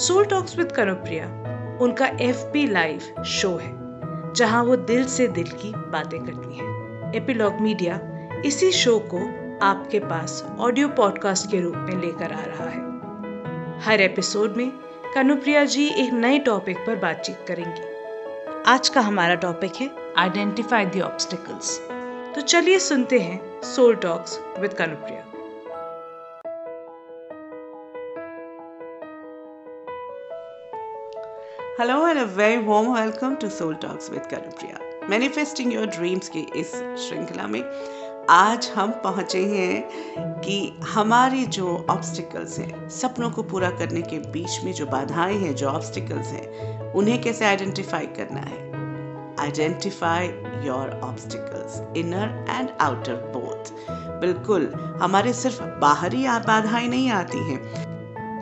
Soul talks with Kanupriya उनका F P live show है, जहाँ वो दिल से दिल की बातें करती हैं। एपिलॉग मीडिया इसी शो को आपके पास ऑडियो पॉडकास्ट के रूप में लेकर आ रहा है। हर एपिसोड में कनुप्रिया जी एक नए टॉपिक पर बातचीत करेंगी। आज का हमारा टॉपिक है आइडेंटिफाई द ऑब्स्टिकल्स तो चलिए सुनते हैं Soul Talks with Kanupriya hello and a very warm welcome to Soul Talks with Kanupriya manifesting your dreams की इस श्रृंखला में, आज हम पहुँचे हैं कि हमारी जो ऑब्स्टिकल्स हैं, सपनों को पूरा करने के बीच में जो बाधाएँ हैं, जो ऑब्स्टिकल्स हैं, उन्हें कैसे आइडेंटिफाई करना है? Identify your obstacles inner and outer both बिल्कुल, हमारे सिर्फ़ बाहरी बाधाएँ नहीं आती हैं।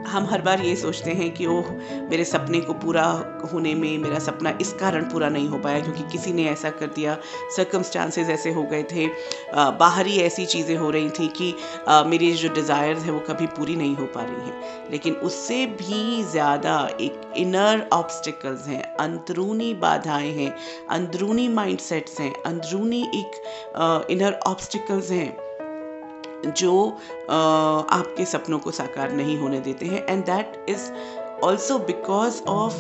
हम हर बार ये सोचते हैं कि ओह, मेरे सपने को पूरा होने में, मेरा सपना इस कारण पूरा नहीं हो पाया क्योंकि किसी ने ऐसा कर दिया। सर्कमस्टांसेस ऐसे हो गए थे। बाहरी ऐसी चीज़ें हो रही थी कि मेरी जो डिज़ायर्स हैं वो कभी पूरी नहीं हो पा रही हैं। लेकिन उससे भी ज़्यादा एक इनर ऑब्स्टिकल्स हैं, अंदरूनी बाधाएँ हैं, अंदरूनी माइंडसेट्स हैं, अंदरूनी एक इनर ऑब्स्टिकल्स हैं। जो आपके सपनों को साकार नहीं होने देते हैं। And that is also because of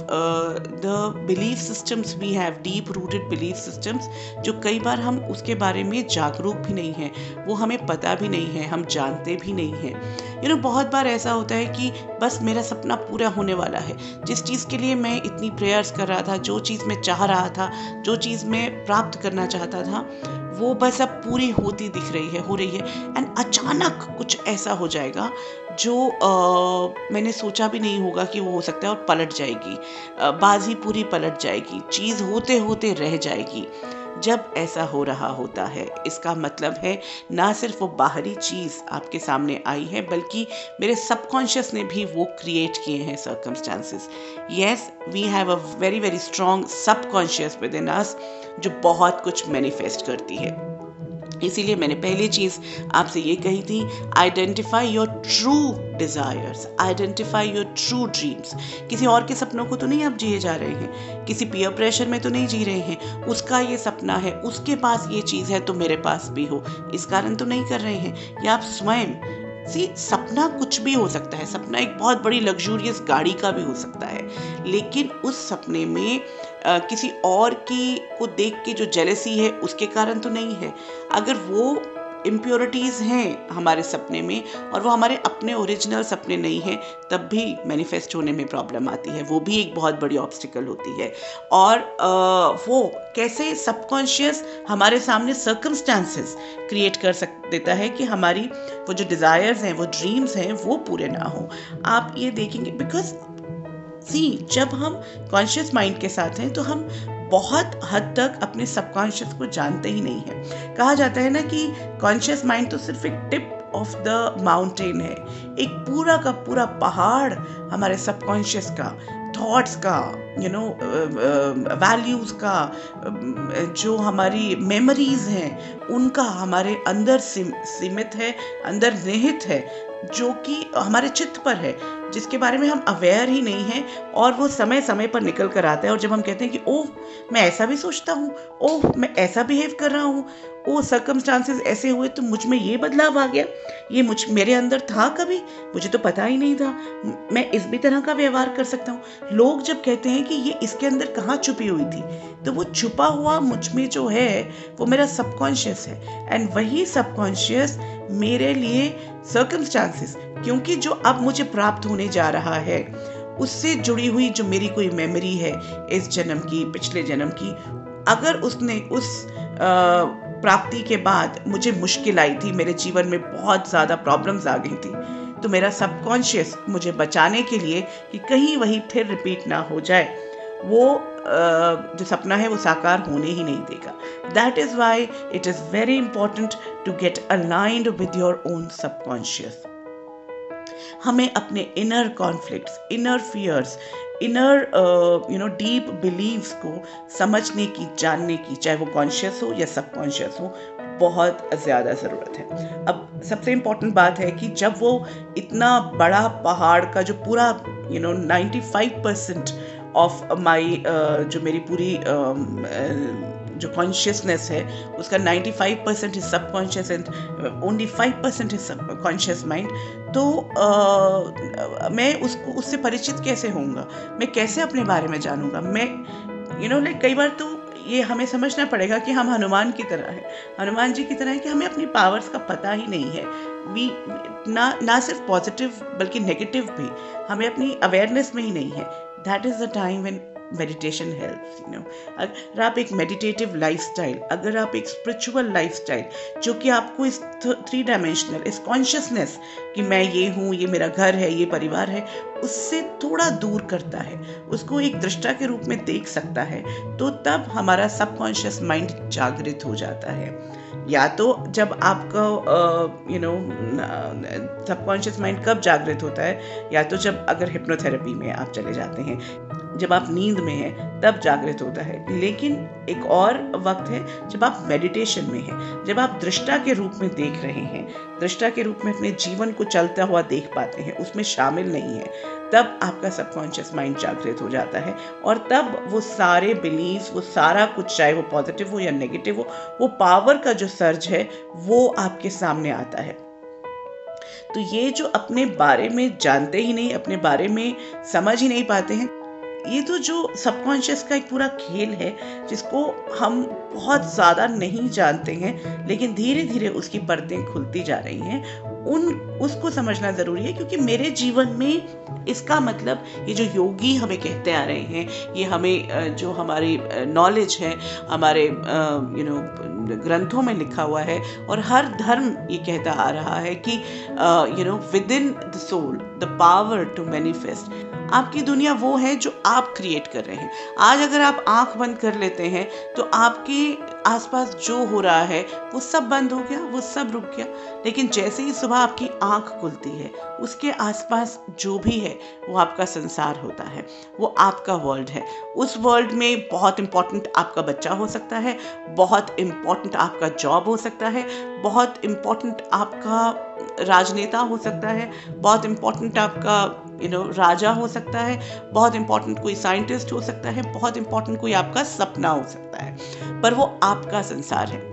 the belief systems we have deep rooted belief systems जो कई बार हम उसके बारे में जागरूक भी नहीं हैं, वो हमें पता भी नहीं है, हम जानते भी नहीं हैं। यू नो बहुत बार ऐसा होता है कि बस मेरा सपना पूरा होने वाला है। जिस चीज़ के लिए मैं इतनी प्रेयर्स कर रहा था, जो चीज़ मैं चाह रहा था, जो चीज़ मैं प्राप्त करना चाहता था, वो बस अब पूरी होती दिख रही है, हो रही है। एंड अचानक कुछ ऐसा हो जाएगा जो आ, मैंने सोचा भी नहीं होगा कि वो हो सकता है और पलट जाएगी। बाजी पूरी पलट जाएगी। चीज़ होते होते रह जाएगी। जब ऐसा हो रहा होता है इसका मतलब है ना सिर्फ़ वो बाहरी चीज़ आपके सामने आई है बल्कि मेरे सबकॉन्शियस ने भी वो क्रिएट किए हैं circumstances yes we have a very very strong subconscious within us जो बहुत कुछ मैनिफेस्ट करती है। इसीलिए मैंने पहली चीज़ आपसे ये कही थी identify your true desires identify your true dreams किसी और के सपनों को तो नहीं आप जिए जा रहे हैं, किसी पियर प्रेशर में तो नहीं जी रहे हैं, उसका ये सपना है, उसके पास ये चीज़ है तो मेरे पास भी हो। इस कारण तो नहीं कर रहे हैं या आप स्वयं सी सपना कुछ भी हो सकता है। सपना एक बहुत बड़ी लग्जूरियस गाड़ी का भी हो सकता है। लेकिन उस सपने में आ, किसी और की को देख के जो जेलेसी है उसके कारण तो नहीं है। अगर वो इम्प्योरिटीज़ हैं हमारे सपने में और वो हमारे अपने ओरिजिनल सपने नहीं हैं, तब भी मैनिफेस्ट होने में प्रॉब्लम आती है। वो भी एक बहुत बड़ी ऑब्स्टिकल होती है। और वो कैसे सबकॉन्शियस हमारे सामने सर्कमस्टांसेस क्रिएट कर सक, देता है कि हमारी वो जो डिज़ायर्स हैं, वो ड्रीम्स हैं, वो पूरे ना हो। आप ये देखेंगे बिकॉज़ सी जब हम कॉन्शियस माइंड के साथ हैं तो हम बहुत हद तक अपने सबकॉन्शियस को जानते ही नहीं है। कहा जाता है ना कि कॉन्शियस माइंड तो सिर्फ़ एक टिप ऑफ़ द माउंटेन है। एक पूरा का पूरा पहाड़ हमारे सबकॉन्शियस का थॉट्स का यू नो वैल्यूज़ का जो हमारी मेमोरीज हैं, उनका हमारे अंदर सीमित है, अंदर निहित है। जो कि हमारे चित्त पर है, जिसके बारे में हम अवेयर ही नहीं हैं और वो समय समय पर निकल कर आता है और जब हम कहते हैं कि, ओह, मैं ऐसा भी सोचता हूँ, ओह, मैं ऐसा बिहेव कर रहा हूँ ओ सर्कमस्टांसेस ऐसे हुए तो मुझमें ये बदलाव आ गया, ये मुझ, मेरे अंदर था कभी, मुझे तो पता ही नहीं था, मैं इस भी तरह का व्यवहार कर सकता हूँ। लोग जब कहते हैं कि, ये इसके अंदर कहाँ छुपी हुई थी? तो वो छुपा हुआ मुझमें जो है, वो मेरा सबकॉन्शियस है। एंड वही सबकॉन्शियस मेरे लिए सर्कमस्टांसेस क्योंकि जो अब मुझे प्राप्त होने जा रहा है, उससे जुड़ी हुई जो मेरी कोई मेमोरी है इस जन्म की, पिछले जन्म की, अगर उसने उस प्राप्ति के बाद मुझे मुश्किल आई थी, मेरे जीवन में बहुत ज़्यादा प्रॉब्लम्स आ गई थी तो मेरा सबकॉन्शियस मुझे बचाने के लिए कि कहीं वही फिर रिपीट ना हो जाए। वो जो सपना है वो साकार होने ही नहीं देगा। That is why it is very important to get aligned with your own subconscious हमें अपने inner conflicts inner fears inner you know deep believes को समझने की, जानने की, चाहे वो कॉन्शियस हो या सबकॉन्शियस हो, बहुत ज़्यादा ज़रूरत है। अब सबसे इंपॉर्टेंट बात है कि जब वो इतना बड़ा पहाड़ का जो पूरा you know 95 percent of my जो मेरी पूरी uh, uh, जो कॉन्शियसनेस है उसका 95 percent is subconscious and only 5 percent is subconscious mind तो uh, मैं उसको उससे परिचित कैसे होऊँगा? मैं कैसे अपने बारे में जानूँगा? मैं यू नो लाइक कई बार तो ये हमें समझना पड़ेगा कि हम हनुमान की तरह हैं। हनुमान जी की तरह है कि हमें अपनी पावर्स का पता ही नहीं है। वी ना ना सिर्फ़ पॉजिटिव बल्कि नेगेटिव भी, हमें अपनी अवेयरनेस में ही नहीं है। That is the time when meditation help you know अगर आप एक मेडिटेटिव लाइफस्टाइल अगर आप एक स्पिरिचुअल लाइफस्टाइल जो कि आपको इस थ्री डायमेंशनल इस कॉन्शियसनेस कि मैं ये हूँ, ये मेरा घर है, ये परिवार है, उससे थोड़ा दूर करता है। उसको एक दृष्टा के रूप में देख सकता है तो तब हमारा सबकॉन्शियस माइंड जागृत हो जाता है। या तो जब आपका यू नो सबकॉन्शियस माइंड कब जागृत होता है, या तो जब अगर हिप्नोथेरेपी में आप चले जाते हैं। जब आप नींद में हैं, तब जागृत होता है। लेकिन एक और वक्त है, जब आप मेडिटेशन में हैं, जब आप दृष्टा के रूप में देख रहे हैं, दृष्टा के रूप में अपने जीवन को चलता हुआ देख पाते हैं, उसमें शामिल नहीं है, तब आपका सबकॉन्शियस माइंड जागृत हो जाता है और तब वो सारे बिलीव वो सारा कुछ, चाहे वो पॉजिटिव हो या नेगेटिव हो, वो पावर का जो सर्ज है, वो आपके सामने आता है। तो ये जो अपने बारे में जानते ही नहीं, अपने बारे में समझ ही नहीं पाते हैं ये तो जो सबकॉन्शियस का एक पूरा खेल है, जिसको हम बहुत ज़्यादा नहीं जानते हैं, लेकिन धीरे धीरे उसकी परतें खुलती जा रही हैं, उन, उसको समझना ज़रूरी है, क्योंकि मेरे जीवन में इसका मतलब ये जो योगी हमें कहते आ रहे हैं, ये हमें जो हमारी नॉलेज है, हमारे यू नो ग्रंथों में लिखा हुआ है, और हर धर्म ये कहता आ रहा है कि you know within the soul the power to manifest आपकी दुनिया वो है जो आप क्रिएट कर रहे हैं। आज अगर आप आँख बंद कर लेते हैं तो आपके आसपास जो हो रहा है, वो सब बंद हो गया, वो सब रुक गया। लेकिन जैसे ही सुबह आपकी आँख खुलती है, उसके आसपास जो भी है, वो आपका संसार होता है। वो आपका वर्ल्ड है। उस वर्ल्ड में बहुत इम्पोर्टेंट आपका बच्चा हो सकता है, बहुत इम्पोर्टेंट आपका जॉब हो सकता है बहुत इम्पोर्टेंट आपका राजनेता हो सकता है, बहुत इम्पोर्टेंट आपका यू नो राजा हो सकता है, बहुत इम्पोर्टेंट कोई साइंटिस्ट हो सकता है, बहुत इम्पोर्टेंट कोई आपका सपना हो सकता है, पर वो आपका संसार है।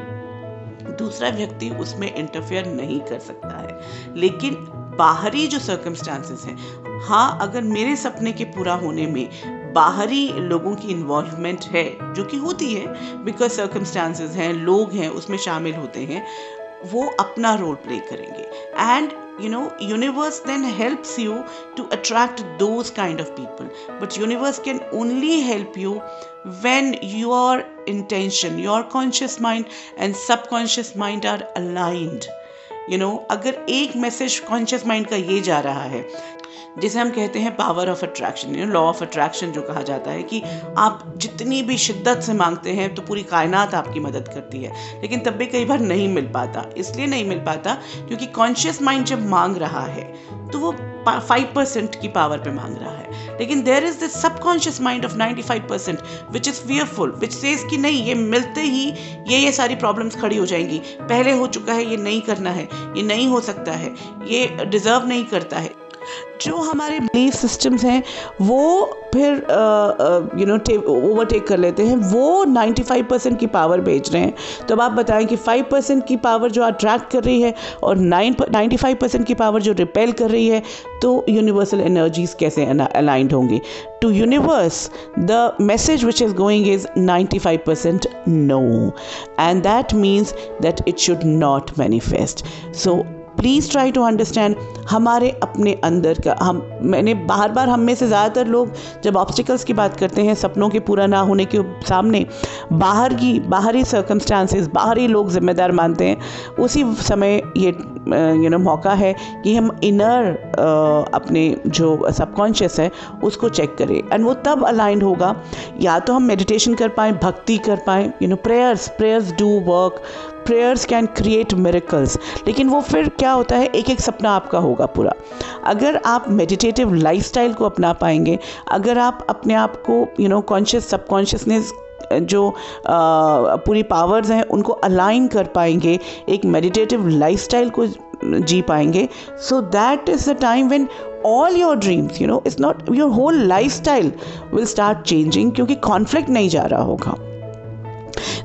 दूसरा व्यक्ति उसमें इंटरफेयर नहीं कर सकता है, लेकिन बाहरी जो सर्कमस्टांसेस हैं हाँ अगर मेरे सपने के पूरा होने में बाहरी लोगों की इन्वॉल्वमेंट है, जो कि होती है बिकॉज़ सर्कमस्टांसेस हैं, लोग हैं, उसमें शामिल होते हैं वो अपना रोल प्ले करेंगे। And you know universe then helps you to attract those kind of people but universe can only help you when your intention your conscious mind and subconscious mind are aligned you know अगर एक message conscious mind का ये जा रहा है जिसे हम कहते हैं power of attraction law of attraction जो कहा जाता है कि आप जितनी भी शिद्दत से मांगते हैं तो पूरी कायनात आपकी मदद करती है। लेकिन तब भी कई बार नहीं मिल पाता, इसलिए नहीं मिल पाता क्योंकि कॉन्शियस माइंड जब मांग रहा है तो वो फाइव परसेंट की पावर पे मांग रहा है। लेकिन there is this subconscious mind of ninety five percent which is fearful which says कि नहीं, ये मिलते ही ये ये सारी प्रॉब्लम्स खड़ी हो जाएँगी। पहले हो चुका है, ये नहीं करना है, ये नहीं हो सकता है, ये डिज़र्व नहीं करता है। जो हमारे बिलीफ सिस्टम्स हैं, वो फिर यू नो ओवरटेक कर लेते हैं। वो 95 परसेंट की पावर भेज रहे हैं। तो अब आप बताएँ कि 5 परसेंट की पावर जो अट्रैक्ट कर रही है और 9 95 परसेंट की पावर जो रिपेल कर रही है तो यूनिवर्सल एनर्जीज कैसे अलाइंड होंगी? To universe the message which is going is 95 percent no and that means that it should not manifest so please try to understand हमारे अपने अंदर का। हम, मैंने बार बार हम में से ज़्यादातर लोग जब ऑब्स्टिकल्स की बात करते हैं, सपनों के पूरा ना होने के सामने, बाहर की, बाहरी सर्कमस्टांसिस बाहरी लोग जिम्मेदार मानते हैं, उसी समय ये यू नो मौका है कि हम इनर अपने जो सबकॉन्शियस है, उसको चेक करें। एंड वो तब अलाइंड होगा, या तो हम मेडिटेशन कर पाएँ, भक्ति कर पाएँ you know prayers prayers do work prayers can create miracles लेकिन वो फिर क्या होता है? एक एक सपना आपका होगा पूरा। अगर आप मेडिटेटिव लाइफस्टाइल को अपना पाएँगे, अगर आप अपने आप को यू नो कॉन्शियस सबकॉन्शियसनेस जो पूरी पावर्स हैं, उनको अलाइन कर पाएँगे, एक मेडिटेटिव लाइफस्टाइल को जी पाएँगे। So that is the time when all your dreams you know it's not your whole lifestyle will start changing क्योंकि कॉन्फ्लिक्ट नहीं जा रहा होगा।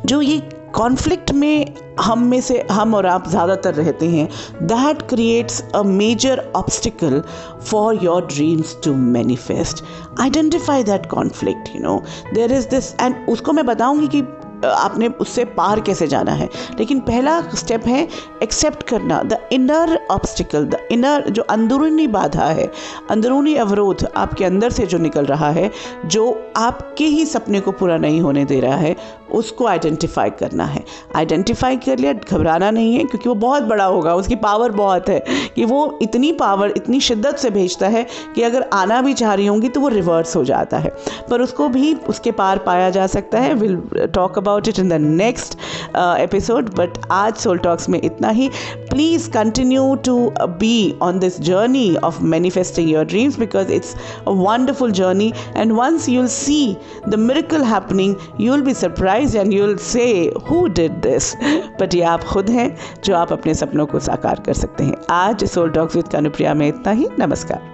जो ये कॉन्फ्लिक्ट में हम में से, हम और आप ज़्यादातर रहते हैं। That creates a major obstacle for your dreams to manifest identify that conflict you know there is this and उसको मैं बताऊँगी कि आपने उससे पार कैसे जाना है? लेकिन पहला स्टेप है एक्सेप्ट करना the inner obstacle the inner जो अंदरूनी बाधा है, अंदरूनी अवरोध आपके अंदर से जो निकल रहा है, जो आपके ही सपने को पूरा नहीं होने दे रहा है, उसको आइडेंटिफाई करना है। आइडेंटिफाई कर लिया, घबराना नहीं है, क्योंकि वो बहुत बड़ा होगा, उसकी पावर बहुत है कि वो इतनी पावर इतनी शिद्दत से भेजता है कि अगर आना भी चाह रही होंगी तो वो रिवर्स हो जाता है। पर उसको भी उसके पार पाया जा सकता है will talk about it in the next episode but आज सोल टॉक्स में इतना ही please continue to be on this journey of manifesting your dreams because it's a wonderful journey and once you'll see the miracle happening you will be surprise surprised and you'll say who did this but ये आप खुद हैं जो आप अपने सपनों को साकार कर सकते हैं आज सोल टॉक्स विद कानुप्रिया में इतना ही नमस्कार